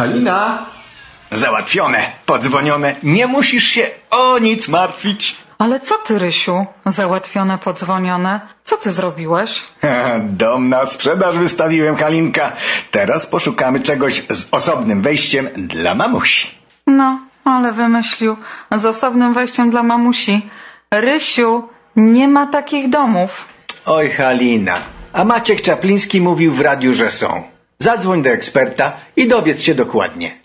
Halina! Załatwione, podzwonione. Nie musisz się o nic martwić. Ale co ty, Rysiu? Załatwione, podzwonione. Co ty zrobiłeś? Dom na sprzedaż wystawiłem, Halinka. Teraz poszukamy czegoś z osobnym wejściem dla mamusi. No, ale wymyślił. Z osobnym wejściem dla mamusi. Rysiu, nie ma takich domów. Oj, Halina. A Maciek Czapliński mówił w radiu, że są. Zadzwoń do eksperta i dowiedz się dokładnie.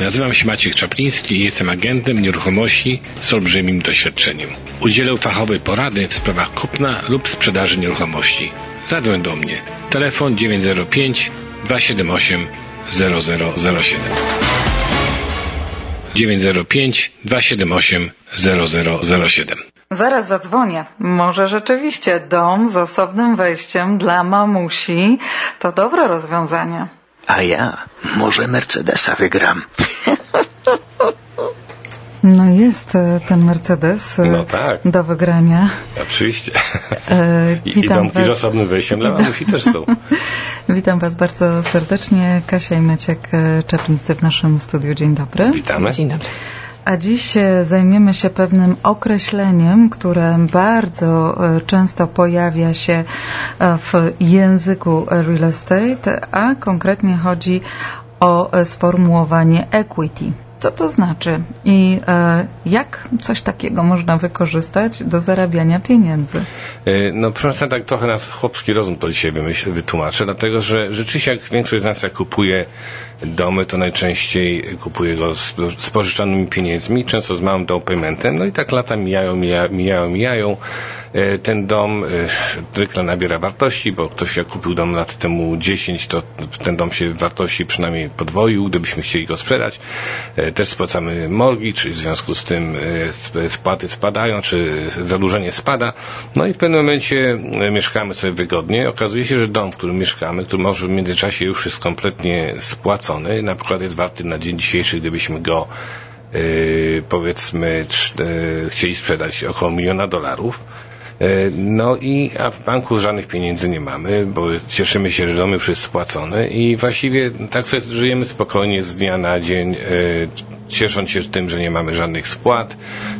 Nazywam się Maciek Czapliński i jestem agentem nieruchomości z olbrzymim doświadczeniem. Udzielę fachowej porady w sprawach kupna lub sprzedaży nieruchomości. Zadzwoń do mnie. Telefon 905 278 0007 905 278 0007 Zaraz zadzwonię. Może rzeczywiście dom z osobnym wejściem dla mamusi to dobre rozwiązanie. A ja może Mercedesa wygram. No jest e, ten Mercedes e, No tak. do wygrania. Oczywiście. E, I, I domki z was. osobnym wejściem dla mamusi też są. Witam Was bardzo serdecznie. Kasia i Maciek e, Czaplińscy w naszym studiu. Dzień dobry. Witamy. Dzień dobry. A dziś e, zajmiemy się pewnym określeniem, które bardzo e, często pojawia się e, w języku real estate, a konkretnie chodzi o sformułowanie equity. Co to znaczy i jak coś takiego można wykorzystać do zarabiania pieniędzy? No proszę tak trochę nas chłopski rozum to dzisiaj wytłumaczę, dlatego że rzeczywiście jak większość z nas jak kupuje domy, to najczęściej kupuje go z, z pożyczanymi pieniędzmi, często z małym down paymentem, no i tak lata mijają, mijają, mijają, mijają. E, Ten dom e, zwykle nabiera wartości, bo ktoś jak kupił dom lat temu 10, to ten dom się w wartości przynajmniej podwoił, gdybyśmy chcieli go sprzedać. E, Też spłacamy morgi, czyli w związku z tym sp- spłaty spadają, czy zadłużenie spada. No i w pewnym momencie mieszkamy sobie wygodnie. Okazuje się, że dom, w którym mieszkamy, który może w międzyczasie już jest kompletnie spłacony, na przykład jest warty na dzień dzisiejszy, gdybyśmy go yy, powiedzmy yy, chcieli sprzedać około miliona dolarów. Yy, No i a w banku żadnych pieniędzy nie mamy, bo cieszymy się, że dom już jest spłacony i właściwie tak sobie żyjemy spokojnie z dnia na dzień, yy, ciesząc się tym, że nie mamy żadnych spłat,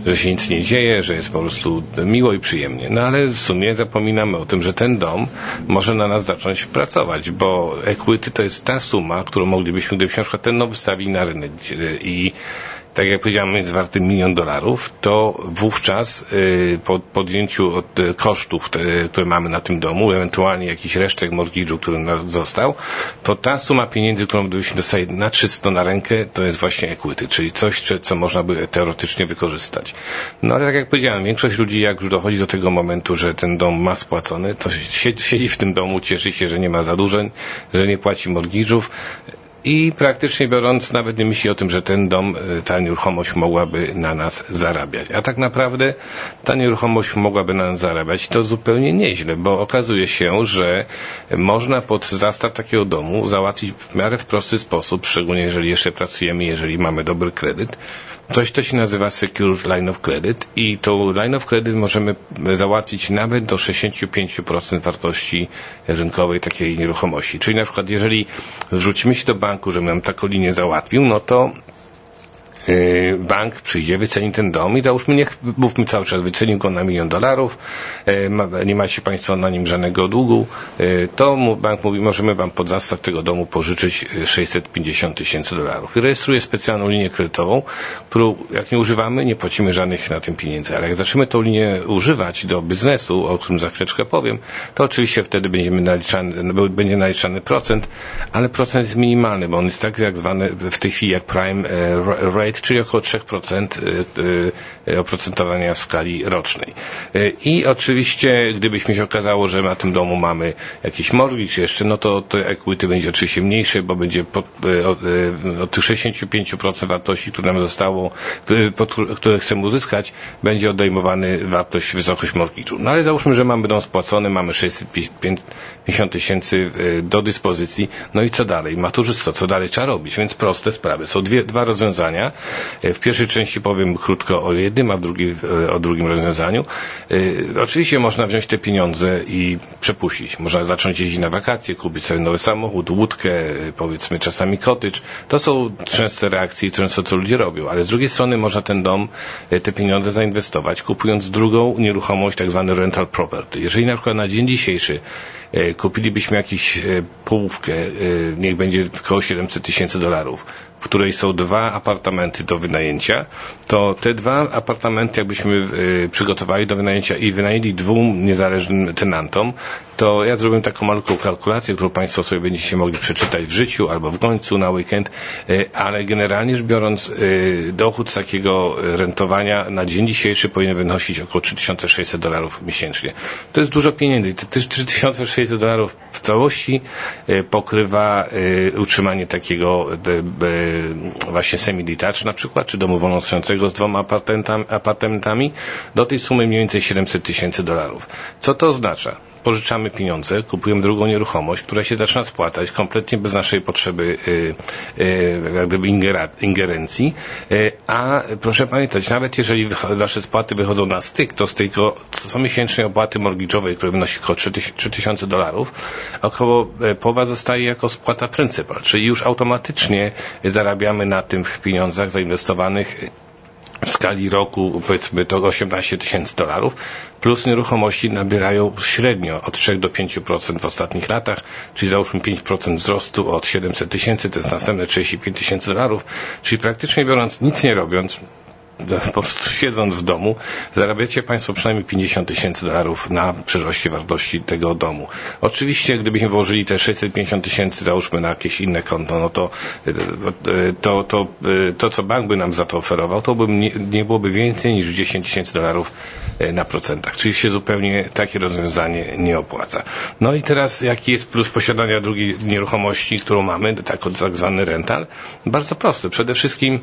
że się nic nie dzieje, że jest po prostu miło i przyjemnie. No ale w sumie zapominamy o tym, że ten dom może na nas zacząć pracować, bo equity to jest ta suma, którą moglibyśmy, gdybyśmy na przykład ten dom wystawili na rynek gdzie- i tak jak powiedziałem, jest warty milion dolarów, to wówczas y, po podjęciu od y, kosztów, które mamy na tym domu, ewentualnie jakiś resztek mortgage'u, który nam został, to ta suma pieniędzy, którą byśmy dostali na czysto na rękę, to jest właśnie equity, czyli coś, co można by teoretycznie wykorzystać. No ale tak jak powiedziałem, większość ludzi, jak już dochodzi do tego momentu, że ten dom ma spłacony, to siedzi w tym domu, cieszy się, że nie ma zadłużeń, że nie płaci mortgage'ów, i praktycznie biorąc nawet nie myśli o tym, że ten dom, y, ta nieruchomość mogłaby na nas zarabiać. A tak naprawdę ta nieruchomość mogłaby na nas zarabiać i to zupełnie nieźle, bo okazuje się, że można pod zastaw takiego domu załatwić w miarę w prosty sposób, szczególnie jeżeli jeszcze pracujemy, jeżeli mamy dobry kredyt, Coś, to się nazywa Secured Line of Credit i tą Line of Credit możemy załatwić nawet do 65% wartości rynkowej takiej nieruchomości. Czyli na przykład jeżeli zwrócimy się do banku, że nam taką linię załatwił, no to bank przyjdzie, wyceni ten dom i załóżmy, niech, mówmy cały czas, wycenił go na milion dolarów, ma, nie macie Państwo na nim żadnego długu, yy, to bank mówi, możemy Wam pod zastaw tego domu pożyczyć yy, 650 tysięcy dolarów. I rejestruje specjalną linię kredytową, którą jak nie używamy, nie płacimy żadnych na tym pieniędzy. Ale jak zaczniemy tą linię używać do biznesu, o którym za chwileczkę powiem, to oczywiście wtedy będziemy naliczany, no, będzie naliczany procent, ale procent jest minimalny, bo on jest tak jak zwany w tej chwili jak prime e, czyli około 3% e, e, oprocentowania w skali rocznej. I oczywiście, gdybyśmy się okazało, że na tym domu mamy jakiś mortgage jeszcze, no to, to equity będzie oczywiście mniejsze, bo będzie od, tych 65% wartości, które nam zostało, które, które chcemy uzyskać, będzie odejmowany wartość, wysokość mortgage'u. No ale załóżmy, że mamy dom spłacony, mamy 650 tysięcy do dyspozycji, no i co dalej? Maturzysto, co dalej trzeba robić? Więc proste sprawy. Są dwie, dwa rozwiązania. E, w pierwszej części powiem krótko o jednym, a w drugiej, e, o drugim rozwiązaniu. Oczywiście można wziąć te pieniądze i przepuścić. Można zacząć jeździć na wakacje, kupić sobie nowy samochód, łódkę, powiedzmy czasami cottage. To są częste reakcje i często to ludzie robią, ale z drugiej strony można ten dom, te pieniądze zainwestować, kupując drugą nieruchomość, tak zwany rental property. Jeżeli na przykład na dzień dzisiejszy kupilibyśmy jakiś połówkę, niech będzie około 700 tysięcy dolarów, w której są dwa apartamenty do wynajęcia, to te dwa apartamenty jakbyśmy przygotowali do wynajęcia i wynajęli dwóm niezależnym tenantom, to ja zrobiłem taką malutką kalkulację, którą Państwo sobie będziecie mogli przeczytać w życiu albo w końcu na weekend, ale generalnie rzecz biorąc dochód z takiego rentowania na dzień dzisiejszy powinien wynosić około 3600 dolarów miesięcznie. To jest dużo pieniędzy. Te 3600 dolarów w całości pokrywa utrzymanie takiego właśnie semi-detached na przykład, czy domu wolnostojącego z dwoma apartamentami, do tej sumy mniej więcej 700 tysięcy dolarów. Co to oznacza? Pożyczamy pieniądze, kupujemy drugą nieruchomość, która się zaczyna spłacać kompletnie bez naszej potrzeby y, y, jak gdyby ingerencji, y, a proszę pamiętać, nawet jeżeli nasze spłaty wychodzą na styk, to z tej comiesięcznej opłaty mortgage'owej, która wynosi około 3000 dolarów, około połowa zostaje jako spłata pryncypal, czyli już automatycznie zarabiamy na tym w pieniądzach zainwestowanych w skali roku powiedzmy to 18 tysięcy dolarów, plus nieruchomości nabierają średnio od 3 do 5% w ostatnich latach, czyli załóżmy 5% wzrostu od 700 tysięcy, to jest następne 35 tysięcy dolarów, czyli praktycznie biorąc, nic nie robiąc, po prostu siedząc w domu, zarabiacie Państwo przynajmniej 50 tysięcy dolarów na przyroście wartości tego domu. Oczywiście, gdybyśmy włożyli te 650 tysięcy, załóżmy na jakieś inne konto, no to to, to, to, co bank by nam za to oferował, to by nie, nie byłoby więcej niż 10 tysięcy dolarów e, na procentach. Czyli się zupełnie takie rozwiązanie nie opłaca. No i teraz jaki jest plus posiadania drugiej nieruchomości, którą mamy, tak, tak zwany rental? Bardzo prosty. Przede wszystkim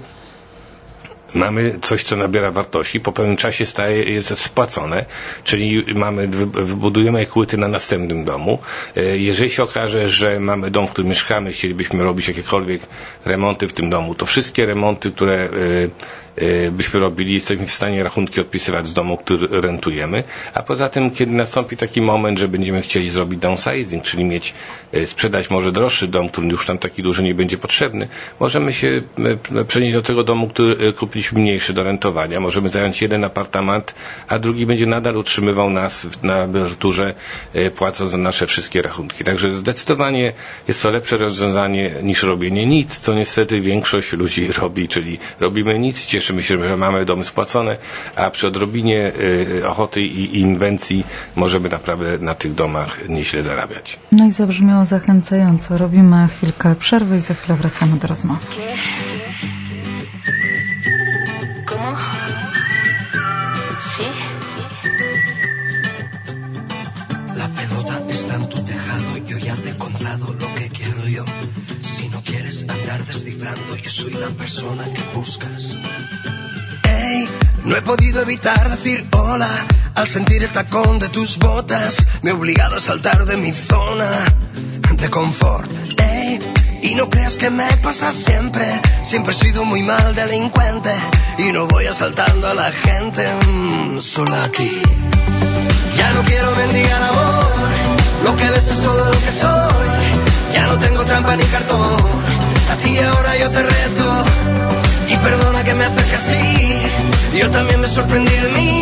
mamy coś, co nabiera wartości, po pewnym czasie staje, jest spłacone, czyli mamy, wybudujemy equity na następnym domu. E, jeżeli się okaże, że mamy dom, w którym mieszkamy, chcielibyśmy robić jakiekolwiek remonty w tym domu, to wszystkie remonty, które e, E, byśmy robili, jesteśmy w stanie rachunki odpisywać z domu, który rentujemy, a poza tym, kiedy nastąpi taki moment, że będziemy chcieli zrobić downsizing, czyli mieć, sprzedać może droższy dom, który już tam taki duży nie będzie potrzebny, możemy się przenieść do tego domu, który kupiliśmy mniejszy do rentowania. Możemy zająć jeden apartament, a drugi będzie nadal utrzymywał nas na emeryturze, płacąc za nasze wszystkie rachunki. Także zdecydowanie jest to lepsze rozwiązanie niż robienie nic, co niestety większość ludzi robi, czyli robimy nic, cieszymy się, że mamy domy spłacone, a przy odrobinie y, ochoty i inwencji możemy naprawdę na tych domach nieźle zarabiać. No i zabrzmiało zachęcająco. Robimy chwilkę przerwy i za chwilę wracamy do rozmowy. Está en tu tejado, yo ya te he contado lo que quiero yo. Si no quieres andar descifrando, yo soy la persona que buscas. No he podido evitar decir hola al sentir el tacón de tus botas. Me he obligado a saltar de mi zona de confort. y no creas que me pasa siempre. Siempre he sido muy mal delincuente y no voy asaltando a la gente, mm, solo a ti. Ya no quiero lo que ves es solo lo que soy. Ya no tengo trampa ni cartón, a ti ahora yo te reto. Y perdona que me acerque así, yo también me sorprendí de mí.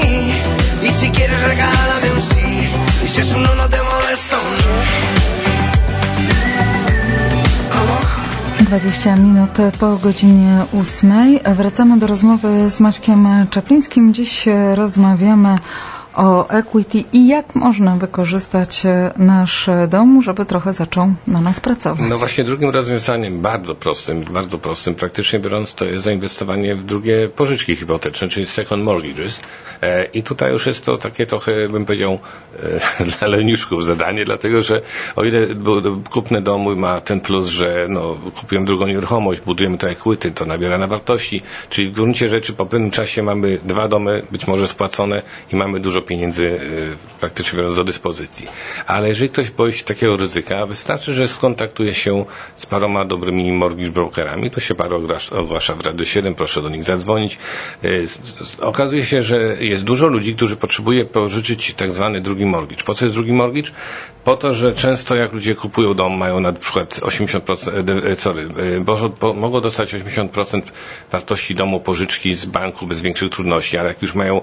Y si quieres regálame un sí, y si eso no, no te molesta, no. 20 minut po godzinie 8. Wracamy do rozmowy z Maćkiem Czaplińskim. Dziś rozmawiamy o equity i jak można wykorzystać e, nasz dom, żeby trochę zaczął na nas pracować. No właśnie drugim rozwiązaniem, bardzo prostym, bardzo prostym, praktycznie biorąc, to jest zainwestowanie w drugie pożyczki hipoteczne, czyli second mortgages. E, I tutaj już jest to takie trochę, bym powiedział, e, dla leniuszków zadanie, dlatego że o ile kupne domu ma ten plus, że no, kupujemy drugą nieruchomość, budujemy to equity, to nabiera na wartości, czyli w gruncie rzeczy po pewnym czasie mamy dwa domy, być może spłacone i mamy dużo pieniędzy y, praktycznie biorąc do dyspozycji. Ale jeżeli ktoś boi się takiego ryzyka, wystarczy, że skontaktuje się z paroma dobrymi mortgage brokerami, to się parę ogłasza w Radio 7, proszę do nich zadzwonić. Y, okazuje się, że jest dużo ludzi, którzy potrzebuje pożyczyć tak zwany drugi mortgage. Po co jest drugi mortgage? Po to, że często jak ludzie kupują dom, mają na przykład 80%, sorry, bo, mogą dostać 80% wartości domu pożyczki z banku bez większych trudności, ale jak już mają,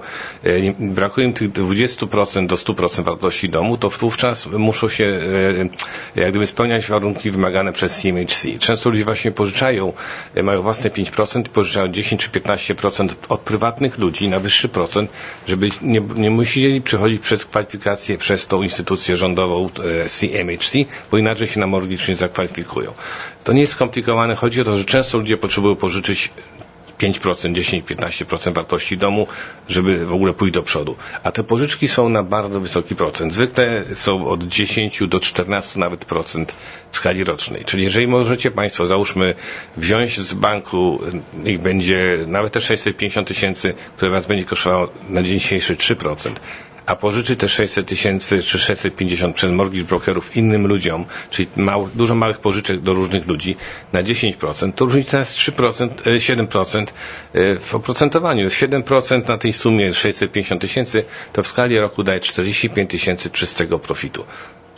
brakuje im tych 20% do 100% wartości domu, to wówczas muszą się e, jak gdyby spełniać warunki wymagane przez CMHC. Często ludzie właśnie pożyczają, e, mają własne 5% i pożyczają 10 czy 15% od prywatnych ludzi na wyższy procent, żeby nie, nie musieli przechodzić przez kwalifikację przez tą instytucję rządową e, CMHC, bo inaczej się na mortgage nie zakwalifikują. To nie jest skomplikowane. Chodzi o to, że często ludzie potrzebują pożyczyć 5%, 10, 15% wartości domu, żeby w ogóle pójść do przodu. A te pożyczki są na bardzo wysoki procent. Zwykle są od 10 do 14 nawet procent w skali rocznej. Czyli jeżeli możecie Państwo, załóżmy, wziąć z banku, niech będzie nawet te 650 tysięcy, które Was będzie kosztowało na dzień dzisiejszy 3%, a pożyczy te 600 tysięcy czy 650 przez mortgage brokerów innym ludziom, czyli dużo małych pożyczek do różnych ludzi na 10%, to różnica jest 3%, 7% e, e, w oprocentowaniu. 7% na tej sumie 650 tysięcy to w skali roku daje 45 tysięcy czystego profitu.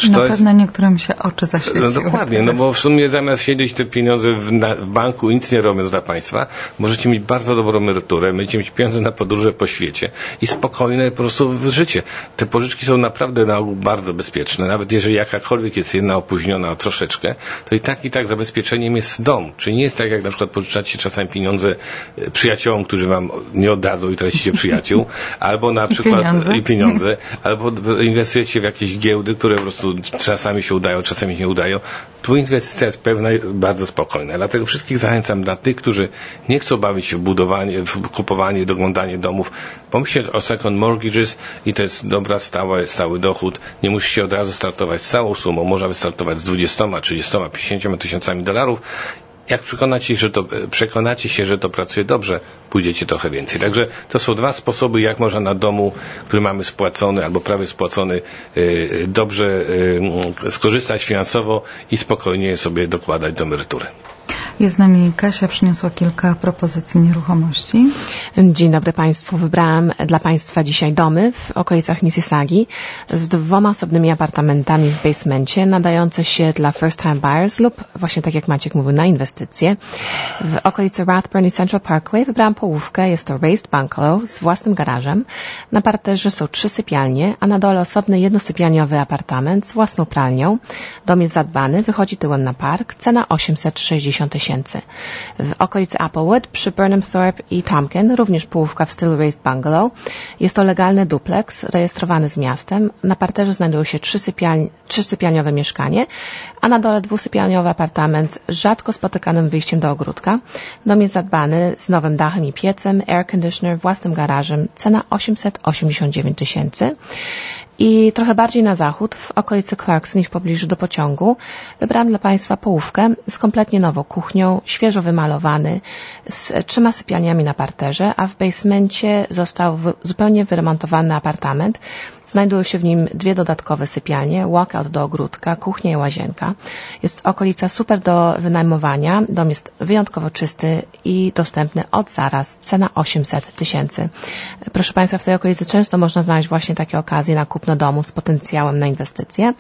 Czy na pewno jest... niektórym się oczy zaświeciły. No dokładnie, no bo w sumie zamiast siedzieć te pieniądze w, na, w banku nic nie robiąc dla państwa, możecie mieć bardzo dobrą emeryturę, będziecie mieć pieniądze na podróże po świecie i spokojne po prostu życie. Te pożyczki są naprawdę na ogół bardzo bezpieczne. Nawet jeżeli jakakolwiek jest jedna opóźniona troszeczkę, to i tak i tak zabezpieczeniem jest dom. Czyli nie jest tak, jak na przykład pożyczacie czasami pieniądze e, przyjaciołom, którzy wam nie oddadzą i tracicie przyjaciół, albo na przykład I pieniądze. i pieniądze, albo inwestujecie w jakieś giełdy, które po prostu czasami się udają, czasami nie udają. Tu inwestycja jest pewna bardzo spokojna. Dlatego wszystkich zachęcam dla tych, którzy nie chcą bawić się w budowanie, w kupowanie, doglądanie domów. Pomyślcie o second mortgages i to jest dobra, stała, stały dochód. Nie musicie od razu startować z całą sumą. Można wystartować z 20, 30, 50 tysiącami dolarów jak przekonacie, że to, przekonacie się, że to pracuje dobrze, pójdziecie trochę więcej. Także to są dwa sposoby, jak można na domu, który mamy spłacony albo prawie spłacony, y, dobrze y, skorzystać finansowo i spokojnie sobie dokładać do emerytury. Jest z nami Kasia, przyniosła kilka propozycji nieruchomości. Dzień dobry Państwu. Wybrałam dla Państwa dzisiaj domy w okolicach Mississaugi z dwoma osobnymi apartamentami w basemencie, nadające się dla first time buyers lub właśnie tak jak Maciek mówił, na inwestycje. W okolicy Rathburn i Central Parkway wybrałam połówkę. Jest to raised bungalow z własnym garażem. Na parterze są trzy sypialnie, a na dole osobny jednosypialniowy apartament z własną pralnią. Dom jest zadbany, wychodzi tyłem na park. Cena 860 W okolicy Applewood przy Burnham Thorpe i Tompkin również połówka w stylu raised bungalow. Jest to legalny duplex rejestrowany z miastem. Na parterze znajdują się trzy, sypialni, trzy sypialniowe mieszkanie, a na dole dwusypialniowy apartament z rzadko spotykanym wyjściem do ogródka. Dom jest zadbany z nowym dachem i piecem, air conditioner, własnym garażem. Cena 889 tysięcy i trochę bardziej na zachód, w okolicy Clarkson i w pobliżu do pociągu, wybrałam dla Państwa połówkę z kompletnie nową kuchnią, świeżo wymalowany, z trzema sypialniami na parterze, a w basemencie został zupełnie wyremontowany apartament Znajdują się w nim dwie dodatkowe sypialnie, walkout do ogródka, kuchnia i łazienka. Jest okolica super do wynajmowania. Dom jest wyjątkowo czysty i dostępny od zaraz. Cena 800 tysięcy. Proszę Państwa, w tej okolicy często można znaleźć właśnie takie okazje na kupno domu z potencjałem na inwestycje.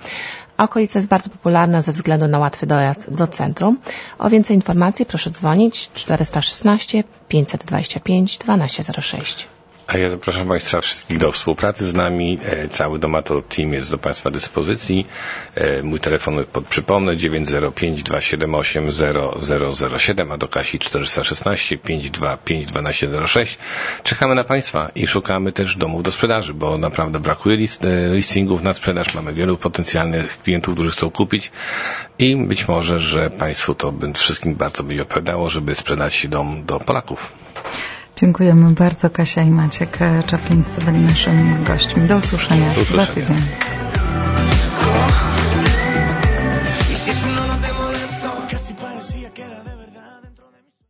Okolica jest bardzo popularna ze względu na łatwy dojazd do centrum. O więcej informacji proszę dzwonić 416 525 1206. A ja zapraszam Państwa wszystkich do współpracy z nami. E, cały Domato Team jest do Państwa dyspozycji. E, mój telefon pod, przypomnę 905 278 0007, a do Kasi 416 525 1206. Czekamy na Państwa i szukamy też domów do sprzedaży, bo naprawdę brakuje list, e, listingów na sprzedaż. Mamy wielu potencjalnych klientów, którzy chcą kupić i być może, że Państwu to wszystkim bardzo by opowiadało, żeby sprzedać dom do Polaków. Dziękujemy bardzo. Kasia i Maciek Czaplińscy byli naszymi gośćmi. Do usłyszenia, Do usłyszenia. za tydzień.